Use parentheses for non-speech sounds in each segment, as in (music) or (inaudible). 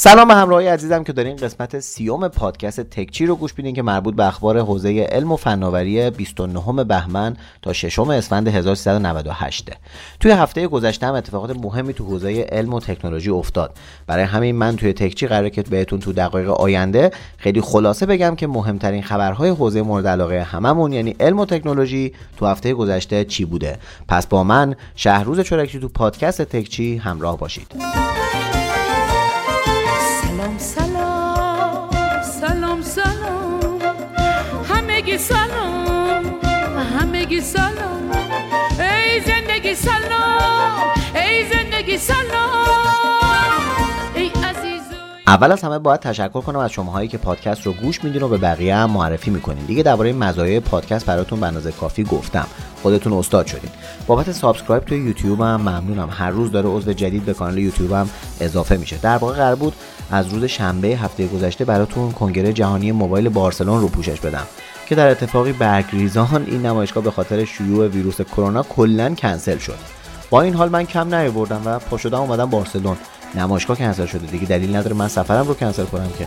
سلام همراهی عزیزم که دارین قسمت سیوم پادکست تکچی رو گوش میدین که مربوط به اخبار حوزه علم و فناوری 29 بهمن تا 6 اسفند 1398 توی هفته گذشته هم اتفاقات مهمی تو حوزه علم و تکنولوژی افتاد. برای همین من توی تکچی قراره که بهتون تو دقایق آینده خیلی خلاصه بگم که مهمترین خبرهای حوزه مورد علاقه هممون یعنی علم و تکنولوژی تو هفته گذشته چی بوده. پس با من شهروز چورکچی تو پادکست تکچی همراه باشید. سلام ای زندگی سلام اول از همه باید تشکر کنم از شماهایی که پادکست رو گوش میدین و به بقیه هم معرفی می‌کنین. دیگه درباره مزایای پادکست براتون به اندازه کافی گفتم. خودتون استاد شدین. بابت subscribe توی یوتیوب هم ممنونم. هر روز داره عضو جدید به کانال یوتیوب هم اضافه میشه. در واقع قرار بود از روز شنبه هفته گذشته براتون کنگره جهانی موبایل بارسلون رو پوشش بدم. که در اتفاقی برگریزان این نمایشگاه به خاطر شیوع ویروس کرونا کلا کنسل شد. با این حال من کم نیاوردم و پا شدم اومدم بارسلون. نمایشگاه کنسل شده. دیگه دلیل نداره من سفرم رو کنسل کنم که.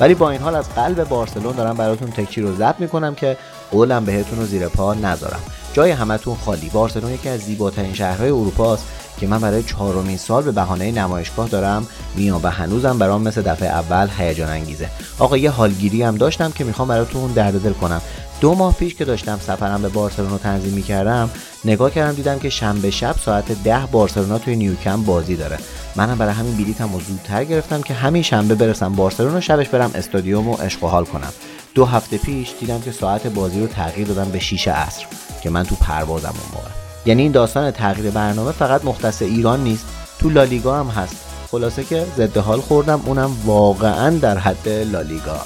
ولی با این حال از قلب بارسلون دارم براتون تکچی رو ضبط می‌کنم که قولم بهتون رو زیر پا نذارم. جای همتون خالی. بارسلون یکی از زیباترین شهرهای اروپا است که من برای چهارمین سال به بهانه نمایشگاه دارم. میام و هنوزم برام مثل دفعه اول هیجان انگیزه. آقا یه حالگیری هم داشتم که می‌خوام براتون درد دل کنم. دو ماه پیش که داشتم سفرم به بارسلونا تنظیم می‌کردم نگاه کردم دیدم که شنبه شب ساعت ده بارسلونا توی نیوکم بازی داره. منم برای همین بلیتم رو زودتر گرفتم که همین شنبه برسم بارسلونا شبش برم استادیوم و عشق حال کنم. دو هفته پیش دیدم که ساعت بازی رو تغییر دادم به 6 عصر که من تو پروازم اون موقع. یعنی این داستان تغییر برنامه فقط مختص ایران نیست تو لالیگا هم هست. خلاصه که ضد حال خوردم اونم واقعا در حد لالیگا.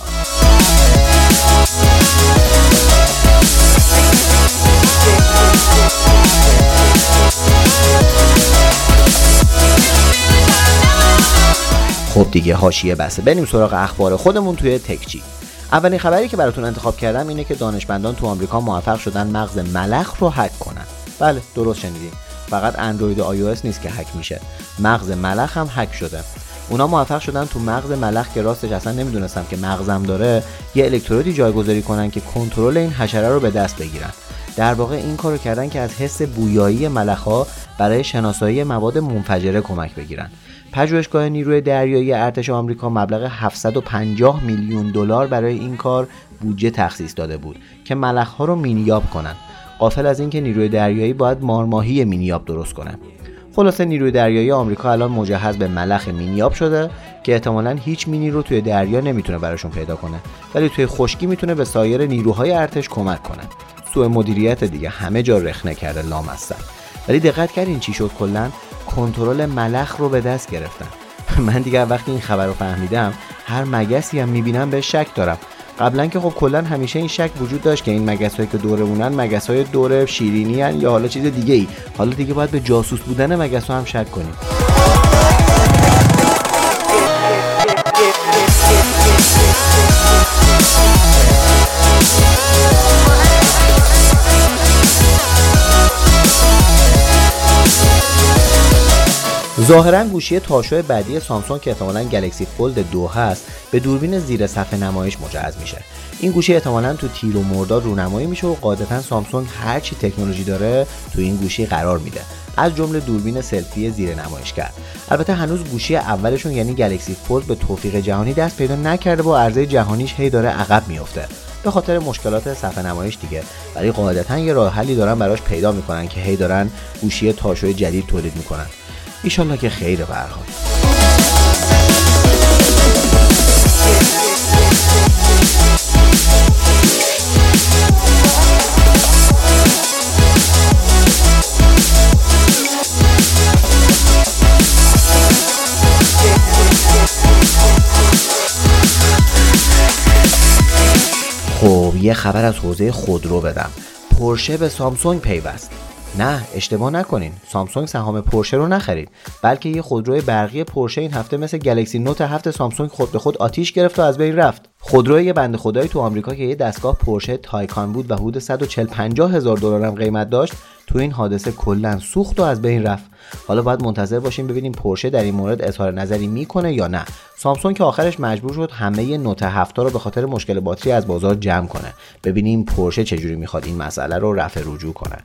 خب دیگه حاشیه بسه. بریم سراغ اخبار خودمون توی تکچی اولین خبری که براتون انتخاب کردم اینه که دانشمندان تو آمریکا موفق شدن مغز ملخ رو هک کنن. بله درست شنیدیم فقط اندروید و نیست که هک میشه. مغز ملخ هم هک شده. اونا موفق شدن تو مغز ملخ که راستش اصلا نمی‌دونستم که مغزم داره یه الکترودی جایگذاری کنن که کنترل این حشره رو به دست بگیرن. در واقع این کارو کردن که از حس بویایی ملخها برای شناسایی مواد منفجره کمک بگیرن. پژوهشگاه نیروی دریایی ارتش آمریکا مبلغ 750 میلیون دلار برای این کار بودجه تخصیص داده بود که ملخها رو مینیاب کنن قافل از اینکه نیروی دریایی باید مارماهی مینیاب درست کنه. خلاصه نیروی دریایی آمریکا الان مجهز به ملخ مینیاب شده که احتمالا هیچ مینی رو توی دریا نمی‌تونه براشون پیدا کنه ولی توی خشکی می‌تونه به سایر نیروهای ارتش کمک کنه. سوء مدیریت دیگه همه جا رخنه کرده لامصب. ولی دقت کردین چی شد کلا؟ کنترل ملخ رو به دست گرفتن. (laughs) من دیگه وقتی این خبر رو فهمیدم هر مگسی هم می‌بینم به شک دارم. قبلا که خب کلا همیشه این شک وجود داشت که این مگس هایی که دورمونن مگس های دور شیرینی هن یا حالا چیز دیگه ای حالا دیگه باید به جاسوس بودن مگس هم شک کنیم. ظاهرا گوشی تاشو بعدی سامسونگ که احتمالا گلکسی فولد دو هست به دوربین زیر صفحه نمایش مجهز میشه. این گوشی احتمالا تو تیر و مرداد رونمایی میشه و قاعدتا سامسونگ هر چی تکنولوژی داره تو این گوشی قرار میده. از جمله دوربین سلفی زیر نمایش کرد البته هنوز گوشی اولشون یعنی گلکسی فولد به توفیق جهانی دست پیدا نکرده و عرضه جهانیش هی داره عقب میفته به خاطر مشکلات صفحه نمایش دیگه. ولی قاعدتا یه راه حلی دارن براش پیدا می‌کنن که هی دارن گوشی تاشوی جدید تولید می‌کنن. ایشالله که خیر برحال خب یه خبر از حوزه خودرو بدم. پرشه به سامسونگ پیوست. نه اشتباه نکنین. سامسونگ سهام پرشه رو نخرید. بلکه یه خودروی برقی پرشه این هفته مثل گلکسی نوت هفت سامسونگ خود به خود آتیش گرفت و از بین رفت. خودروی یه بنده خدایی تو آمریکا که یه دستگاه پرشه تایکان بود و حدود 140 50 هزار دلار هم قیمت داشت تو این حادثه کلا سوخت و از بین رفت. حالا باید منتظر باشیم ببینیم پرشه در این مورد اظهار نظری می‌کنه یا نه. سامسونگ که آخرش مجبور شد همه نوت هفته رو به خاطر مشکل باتری از بازار جمع کنه. ببینیم پرشه چجوری می‌خواد این مسئله رو رفع رجوع کنه.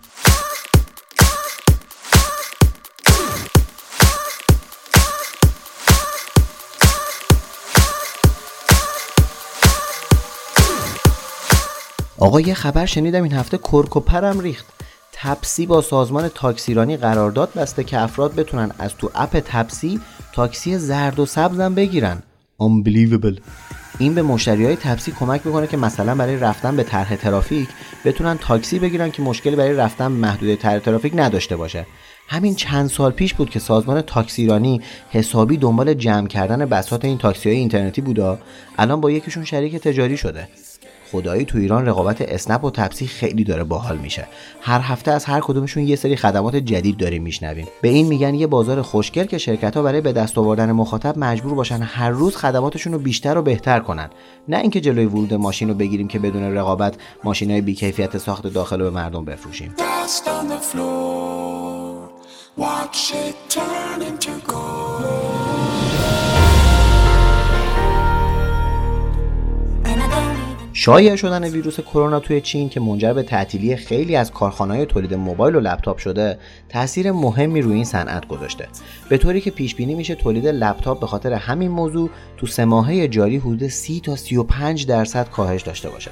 آقا یه خبر شنیدم این هفته کرک و پرم ریخت. تپسی با سازمان تاکسیرانی قرارداد بسته که افراد بتونن از تو اپ تپسی تاکسی زرد و سبزم بگیرن. Unbelievable. این به مشتری های تپسی کمک می‌کنه که مثلا برای رفتن به طرح ترافیک بتونن تاکسی بگیرن که مشکلی برای رفتن به محدوده طرح ترافیک نداشته باشه. همین چند سال پیش بود که سازمان تاکسیرانی حسابی دنبال جمع کردن بساط این تاکسی های اینترنتی بودا. الان با یکیشون شریک تجاری شده. خدایی تو ایران رقابت اسنپ و تپسی خیلی داره باحال میشه. هر هفته از هر کدومشون یه سری خدمات جدید داریم میشنویم. به این میگن یه بازار خوشگل که شرکت ها برای به دست آوردن مخاطب مجبور باشن هر روز خدماتشون رو بیشتر و بهتر کنن. نه اینکه جلوی ورود ماشین رو بگیریم که بدون رقابت ماشین های بیکیفیت ساخت داخل رو به مردم بفروشیم. شایع شدن ویروس کرونا توی چین که منجر به تعطیلی خیلی از کارخانه‌های تولید موبایل و لپتاپ شده تاثیر مهمی روی این صنعت گذاشته. به طوری که پیش بینی میشه تولید لپتاپ به خاطر همین موضوع تو سه ماهه جاری حدود 30 تا 35 درصد کاهش داشته باشه.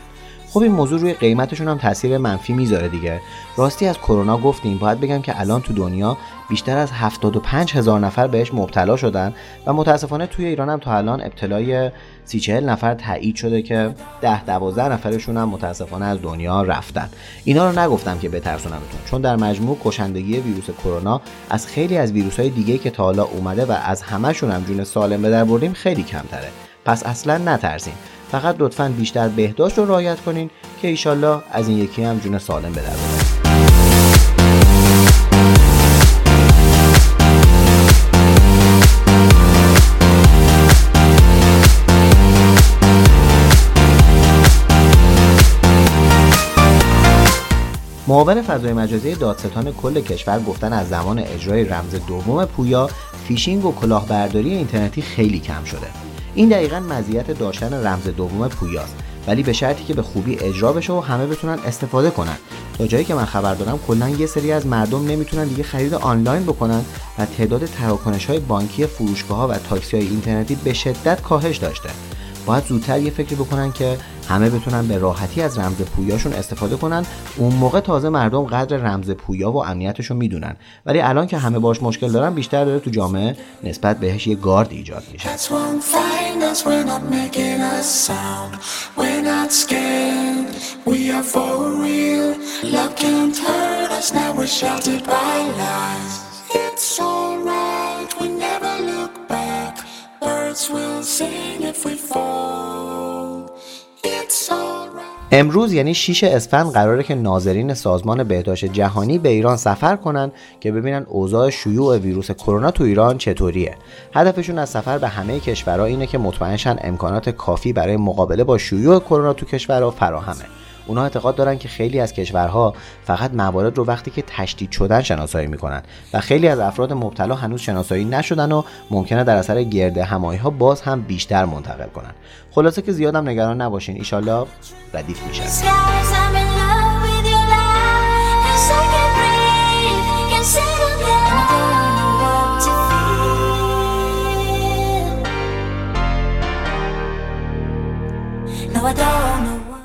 خب این موضوع روی قیمتشون هم تاثیر منفی می‌ذاره دیگه. راستی از کرونا گفتیم باید بگم که الان تو دنیا بیشتر از 75 هزار نفر بهش مبتلا شدن و متاسفانه توی ایران هم تا الان ابتلای 30 نفر تایید شده که 10 12 نفرشون هم متاسفانه از دنیا رفتن. اینا رو نگفتم که بترسونمتون چون در مجموع کشندگی ویروس کرونا از خیلی از ویروس های دیگه که تا حالا اومده و از همشون هم جون سالم به در بردیم خیلی کمتره. پس اصلا نترسین فقط لطفا بیشتر بهداشت رو رعایت کنین که ایشالله از این یکی هم جون سالم به در معاون فضای مجازی دادستان کل کشور گفتن از زمان اجرای رمز دوم پویا فیشینگ و کلاهبرداری اینترنتی خیلی کم شده. این دقیقا مزیت داشتن رمز دوم پویاست. ولی به شرطی که به خوبی اجرا بشه و همه بتونن استفاده کنن. تا جایی که من خبر دارم کلا یه سری از مردم نمی‌تونن دیگه خرید آنلاین بکنن و تعداد تراکنش های بانکی فروشگاه ها و تاکسی های اینترنتی به شدت کاهش داشته. باید زودتر یه فکری بکنن که همه بتونن به راحتی از رمز پویاشون استفاده کنن. اون موقع تازه مردم قدر رمز پویا و امنیتشون می‌دونن. ولی الان که همه باش مشکل دارن بیشتر داره تو جامعه نسبت بهش یه گارد ایجاد میشه. امروز یعنی 6 اسفند قراره که ناظرین سازمان بهداشت جهانی به ایران سفر کنن که ببینن اوضاع شیوع ویروس کرونا تو ایران چطوریه. هدفشون از سفر به همه کشورها اینه که مطمئنشن امکانات کافی برای مقابله با شیوع کرونا تو کشورها فراهمه. اونا اعتقاد دارن که خیلی از کشورها فقط موارد رو وقتی که تشدید شدن شناسایی می‌کنن و خیلی از افراد مبتلا هنوز شناسایی نشدن و ممکنه در اثر گرد همایی ها باز هم بیشتر منتقل کنن. خلاصه که زیادم نگران نباشین. ایشالله ردیف میشه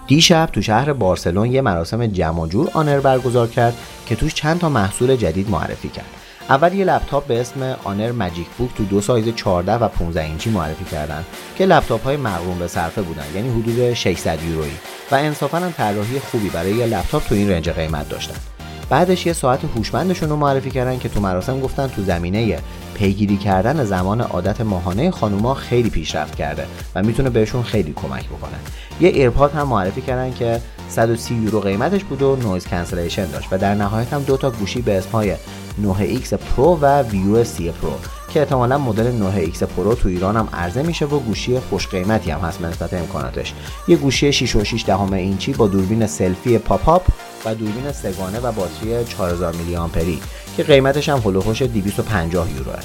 دیشب تو شهر بارسلون یه مراسم جمع جور آنر برگزار کرد که توش چند تا محصول جدید معرفی کرد. اول یه لپتاپ به اسم آنر ماجیک بوک تو دو سایز 14 و 15 اینچی معرفی کردن که لپتاپ های مقرون به صرفه بودن یعنی حدود 600 یورویی و انصافا هم طراحی خوبی برای یه لپتاپ تو این range قیمت داشتن. بعدش یه ساعت هوشمندشون رو معرفی کردن که تو مراسم گفتن تو زمینه پیگیری کردن زمان عادت ماهانه خانوما خیلی پیشرفت کرده و می‌تونه بهشون خیلی کمک بکنه. یه AirPod هم معرفی کردن که 130 یورو قیمتش بود و noise cancellation داشت و در نهایت هم دو تا گوشی به اسمهای 9X Pro و View سی Pro که احتمالا مدل 9X Pro تو ایران هم عرضه میشه و گوشی خوش قیمتی هم هست نسبت امکاناتش. یه گوشی 6.6 دهم اینچی با دوربین سلفی pop-up و دوربین سه‌گانه و باتری 4000 میلی آمپری که قیمتش هم حول و حوش 250 یوروه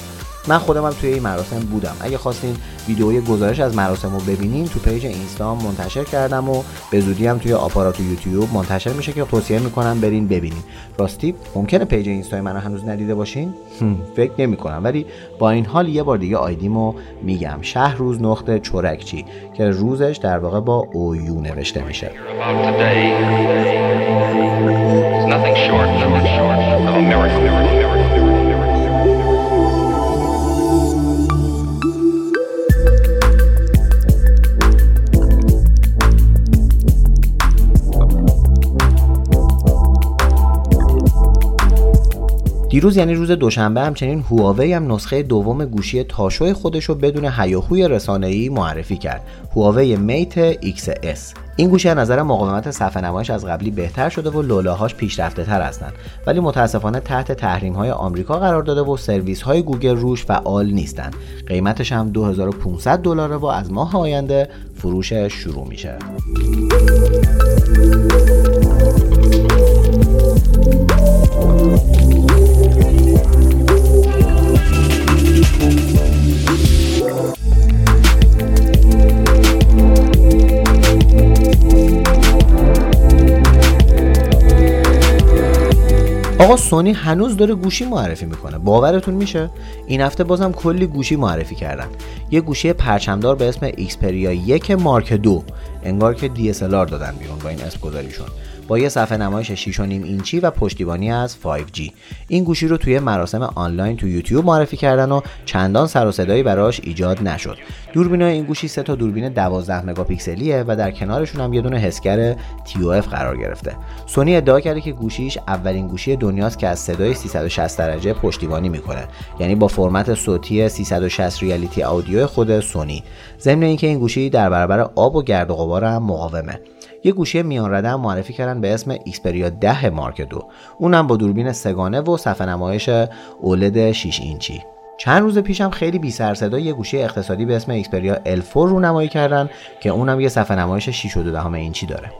من خودم هم توی این مراسم بودم. اگه خواستین ویدئوی گزارش از مراسم رو ببینین تو page اینستام منتشر کردم و به زودی هم توی آپارات و یوتیوب منتشر میشه که توصیه می‌کنم برین ببینین. راستی ممکنه پیج اینستای منو هنوز ندیده باشین؟ فکر نمی کنم ولی با این حال یه بار دیگه آیدیمو میگم شهر روز نقطه چورکچی که روزش در واقع با اویو نوشته میشه. دیروز یعنی روز دوشنبه همچنین هواوی هم نسخه دوم گوشی تاشو خودش رو بدون هیاهوی رسانه‌ای معرفی کرد. هواوی میت XS این گوشی از نظر مقاومت صفحه نمایش از قبلی بهتر شده و لولاهاش پیشرفته تر هستند. ولی متاسفانه تحت تحریم های آمریکا قرار داده و سرویس های گوگل روش فعال نیستند. قیمتش هم 2500 دلاره و از ماه آینده فروشش شروع میشه. آقا سونی هنوز داره گوشی معرفی می‌کنه. باورتون میشه؟ این هفته بازم کلی گوشی معرفی کردن. یه گوشی پرچمدار به اسم Xperia یک مارک دو. انگار که DSLR دادن بیرون با این اسم گذاریشون. با یه صفحه نمایش 6.5 اینچی و پشتیبانی از 5G این گوشی رو توی مراسم آنلاین تو یوتیوب معرفی کردن و چندان سر و صدایی براش ایجاد نشد. دوربینای این گوشی سه تا دوربین 12 مگاپیکسلیه و در کنارشون هم یه دونه حسگر TOF قرار گرفته. سونی ادعا کرده که گوشیش اولین گوشی دنیاست که از صدای 360 درجه پشتیبانی می‌کنه. یعنی با فرمت صوتی 360 Reality Audio خود سونی. ضمن اینکه این گوشی در برابر آب و گرد و غبار هم مقاومه. یه گوشی میان رده معرفی کردن به اسم Xperia 10 مارک دو. اونم با دوربین سه‌گانه و صفحه نمایش OLED 6 اینچی. چند روز پیشم خیلی بی سر صدا یه گوشی اقتصادی به اسم Xperia L4 رونمایی کردن که اونم یه صفحه نمایش 6.2 اینچی داره.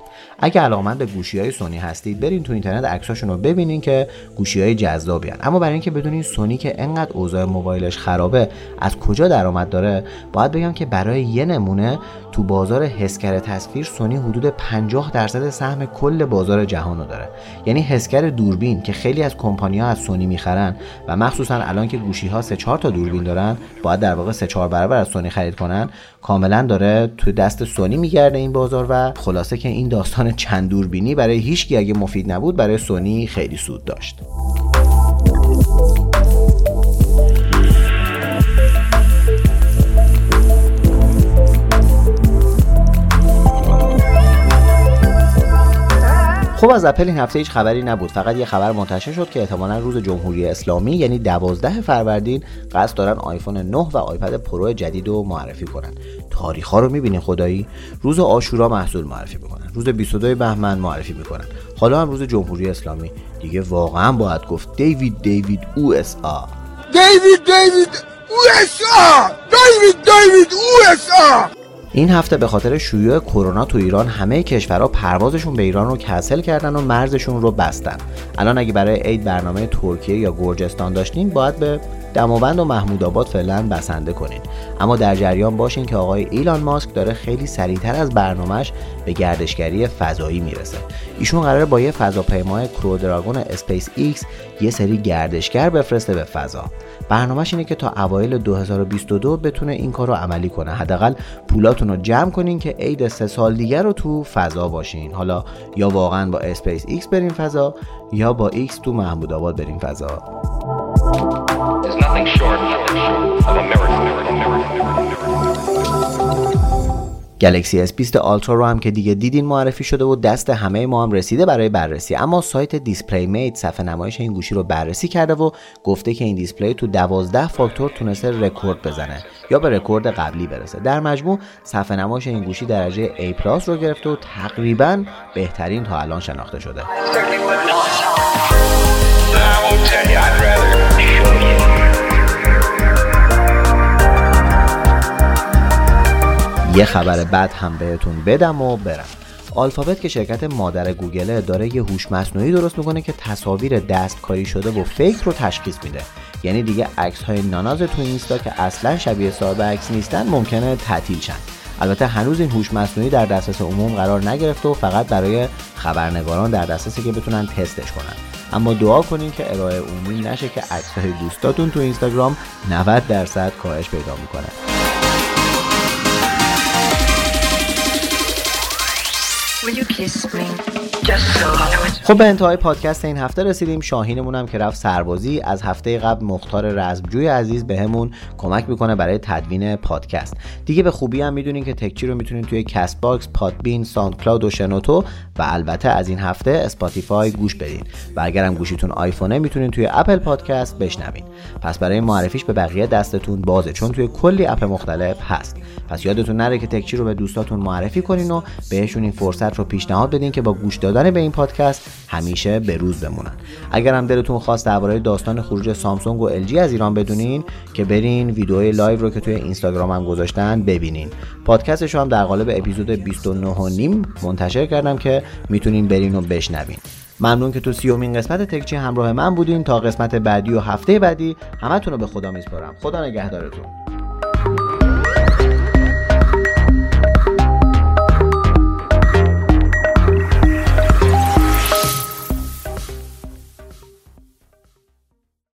اگه علاقمند به گوشی های سونی هستید برین تو اینترنت عکساشون رو ببینین که گوشی های جذابی اما برای اینکه بدونین سونی که انقدر اوضاع موبایلش خرابه از کجا درآمد داره باید بگم که برای یه نمونه تو بازار حسگر تصویر سونی حدود 50 درصد سهم کل بازار جهان رو داره. یعنی حسگر دوربین که خیلی از کمپانی ها از سونی می‌خرن و مخصوصا الان که گوشی ها 3 4 تا دوربین دارن باید در واقع 3 4 برابر از سونی خرید کنن. کاملا داره تو دست سونی میگرده این بازار و خلاصه که این داستان چند دوربینی برای هیچ اگه مفید نبود برای سونی خیلی سود داشت. خب از اپل این هفته هیچ خبری نبود. فقط یه خبر منتشر شد که احتمالا روز جمهوری اسلامی یعنی 12 فروردین قصد دارن آیفون 9 و آیپد Pro جدید رو معرفی کنن. تاریخ ها رو می‌بینین خدایی؟ روز عاشورا محصول معرفی می‌کنن روز 22 بهمن معرفی می‌کنن. حالا هم روز جمهوری اسلامی. دیگه واقعا باید گفت down with USA. down with USA! down with USA! این هفته به خاطر شیوع کرونا تو ایران همه کشورها پروازشون به ایران رو کنسل کردن و مرزشون رو بستن. الان اگه برای عید برنامه ترکیه یا گرجستان داشتین باید به دماوند و محمود آباد فعلا بسنده کنین اما در جریان باشین که آقای ایلان ماسک داره خیلی سریعتر از برنامهش به گردشگری فضایی می‌رسه. ایشون قراره با یه فضاپیمای Crew Dragon SpaceX یه سری گردشگر بفرسته به فضا. برنامهش اینه که تا اوایل 2022 بتونه این کار رو عملی کنه. حداقل پولاتون رو جمع کنین که عید سه سال دیگر رو تو فضا باشین. حالا یا واقعا با اسپیس ایکس برین فضا یا با ایکس تو محمود آباد برین فضا. Galaxy S20 Ultra رو هم که دیگه دیدین معرفی شده و دست همه ما هم رسیده برای بررسی. اما سایت DisplayMate صفحه نمایش این گوشی رو بررسی کرده و گفته که این display تو 12 فاکتور تونسته رکورد بزنه یا به رکورد قبلی برسه. در مجموع صفحه نمایش این گوشی درجه A+ رو گرفته و تقریبا بهترین تا الان شناخته شده. یه خبر بد هم بهتون بدم و برم. آلفابت که شرکت مادر گوگله داره یه هوش مصنوعی درست می‌کنه که تصاویر دستکاری شده و فیک رو تشخیص میده. یعنی دیگه عکس های ناناز تو اینستا که اصلا شبیه صاحب عکس نیستن ممکنه تعطیل شن. البته هنوز این هوش مصنوعی در دسترس عموم قرار نگرفته و فقط برای خبرنگاران در دسترسی که بتونن تستش کنن. اما دعا کنین که ارائه عمومی نشه که عکس های دوستاتون تو اینستاگرام 90 درصد کاهش پیدا می‌کنه. Will you kiss me? خب به انتهای پادکست این هفته رسیدیم. شاهینمون هم که رفت سربازی. از هفته قبل مختار رزمجوی عزیز بهمون به کمک می‌کنه برای تدوین پادکست. دیگه به خوبی هم می‌دونین که تکچی رو می‌تونین توی Castbox Podbean SoundCloud و شنوتو و البته از این هفته Spotify گوش بدین. و اگرم گوشیتون آیفونه می‌تونین توی Apple Podcast بشنوین. پس برای معرفیش به بقیه دستتون بازه چون توی کلی app مختلف هست. پس یادتون نره که تکچی رو به دوستاتون معرفی کنین و بهشون این فرصت رو پیشنهاد بدین که با گوش دادن به این پادکست همیشه به روز بمونن. اگر هم دلتون خواست درباره داستان خروج سامسونگ و LG از ایران بدونین که برین ویدیو live رو که توی اینستاگرام هم گذاشتم ببینین. پادکستش هم در قالب اپیزود 29 و نیم منتشر کردم که می‌تونین برین و بشنوین. ممنون که تو سی‌ومین قسمت تکچی همراه من بودین. تا قسمت بعدی و هفته بعدی همتون رو به خدا میسپارم. خدا نگهدارتون.